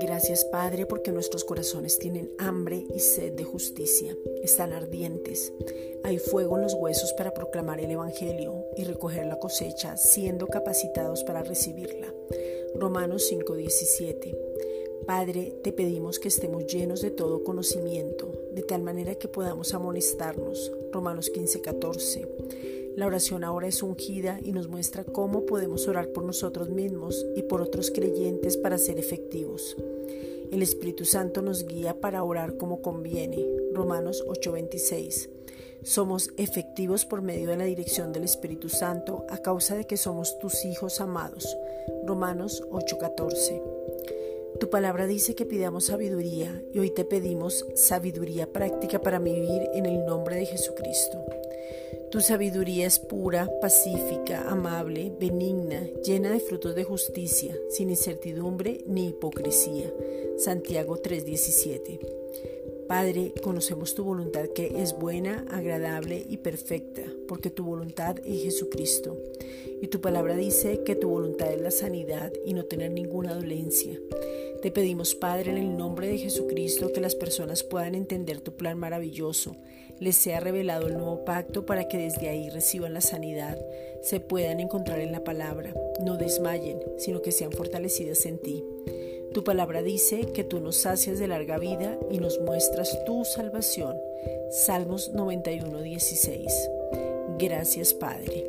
Gracias Padre porque nuestros corazones tienen hambre y sed de justicia, están ardientes. Hay fuego en los huesos para proclamar el Evangelio y recoger la cosecha, siendo capacitados para recibirla. Romanos 5:17. Padre, te pedimos que estemos llenos de todo conocimiento, de tal manera que podamos amonestarnos. Romanos 15:14. La oración ahora es ungida y nos muestra cómo podemos orar por nosotros mismos y por otros creyentes para ser efectivos. El Espíritu Santo nos guía para orar como conviene. Romanos 8:26. Somos efectivos por medio de la dirección del Espíritu Santo a causa de que somos tus hijos amados. Romanos 8:14. Tu palabra dice que pidamos sabiduría y hoy te pedimos sabiduría práctica para vivir en el nombre de Jesucristo. Tu sabiduría es pura, pacífica, amable, benigna, llena de frutos de justicia, sin incertidumbre ni hipocresía. Santiago 3:17. Padre, conocemos tu voluntad que es buena, agradable y perfecta, porque tu voluntad es Jesucristo. Y tu palabra dice que tu voluntad es la sanidad y no tener ninguna dolencia. Te pedimos, Padre, en el nombre de Jesucristo, que las personas puedan entender tu plan maravilloso, les sea revelado el nuevo pacto para que desde ahí reciban la sanidad, se puedan encontrar en la palabra, no desmayen, sino que sean fortalecidas en ti. Tu palabra dice que tú nos sacias de larga vida y nos muestras tu salvación. Salmos 91, 16. Gracias, Padre.